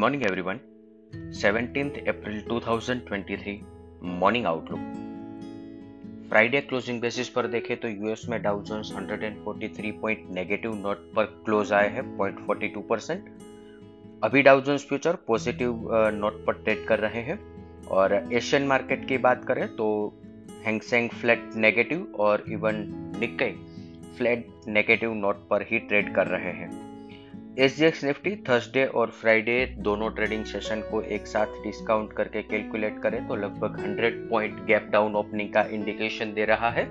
morning, everyone. 17th April 2023 morning outlook Friday closing basis पर देखें तो यूएस में Dow Jones 143 point negative note पर क्लोज आए हैं 0.42 परसेंट अभी Dow Jones future positive note पर ट्रेड कर रहे हैं और एशियन मार्केट की बात करें तो हैंगसेंग फ्लैट नेगेटिव और even Nikkei flat negative note पर ही ट्रेड कर रहे हैं। एस निफ्टी थर्सडे और फ्राइडे दोनों ट्रेडिंग सेशन को एक साथ डिस्काउंट करके कैलकुलेट करें तो लगभग 100 पॉइंट गैप डाउन ओपनिंग का इंडिकेशन दे रहा है।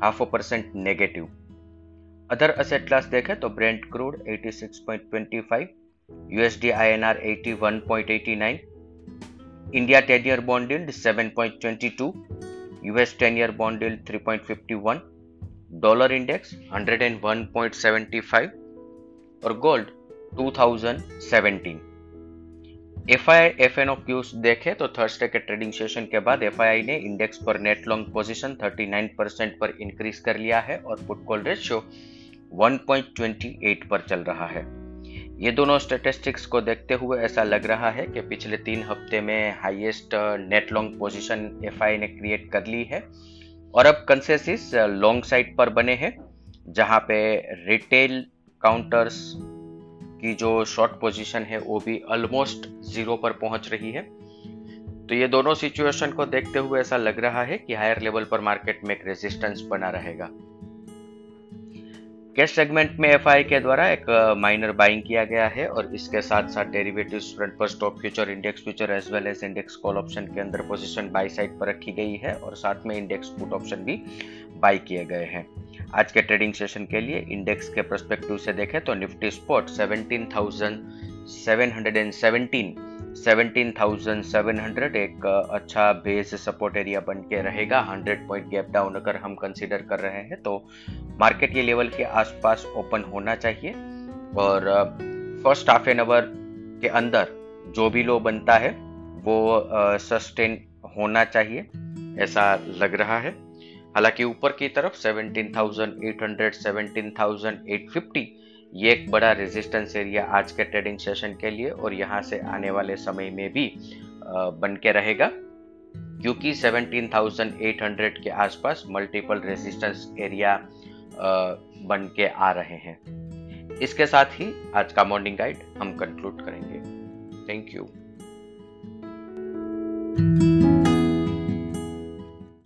Half a percent negative other asset class देखें तो Brent crude 86.25 USD INR 81.89 India ten year bond yield 7.22 US ten year bond yield 3.51 dollar index 101.75 और gold 2017 F I F N cues देखे तो Thursday के trading session के बाद F ने index पर नेट लॉन्ग पोजीशन 39 परसेंट पर increase कर लिया है और पुट कॉल रेशियो 1.28 पर चल रहा है। ये दोनों स्टेटिस्टिक्स को देखते हुए ऐसा लग रहा है कि पिछले तीन हफ़्ते में highest net long position F ने क्रिएट कर ली है और अब कंसेसिस लॉन्ग साइड पर बने हैं, जहाँ पे रिटेल काउंटर्स की जो शॉर्ट पोजीशन है, वो भी ऑलमोस्ट ज़ीरो पर पहुँच रही है। तो ये दोनों सिचुएशन को देखते हुए ऐसा लग रहा है कि हायर लेवल पर मार्केट में एक रेजिस्टेंस बना रहेगा। कैश सेगमेंट में एफ़ के द्वारा एक माइनर बाइंग किया गया है और इसके साथ साथ डेरिवेटिव फ्रंट पर stock future index future as well as index call option के अंदर पोजीशन बाई साइड पर रखी गई है और साथ में इंडेक्स पुट ऑप्शन भी बाई किए गए हैं। आज के ट्रेडिंग सेशन के लिए इंडेक्स के परस्पेक्टिव से देखें तो निफ्टी स्पॉट 17,717 17,700 एक अच्छा बेस सपोर्ट एरिया बन के रहेगा। 100 पॉइंट गैप डाउन अगर हम कंसीडर कर रहे हैं तो मार्केट ये लेवल के आसपास ओपन होना चाहिए। और फ़र्स्ट हाफ़ एन आवर के अंदर जो भी लो बनता है वो सस्टेन होना चाहिए ऐसा लग रहा है। हालाँकि ऊपर की तरफ़ 17,800, 17,850 ये एक बड़ा रेजिस्टेंस एरिया आज के ट्रेडिंग सेशन के लिए और यहाँ से आने वाले समय में भी बन के रहेगा। क्योंकि 17,800 के आसपास मल्टीपल रेजिस्टेंस एरिया बन के आ रहे हैं। इसके साथ ही आज का मॉर्निंग गाइड हम कंक्लूड करेंगे। Thank you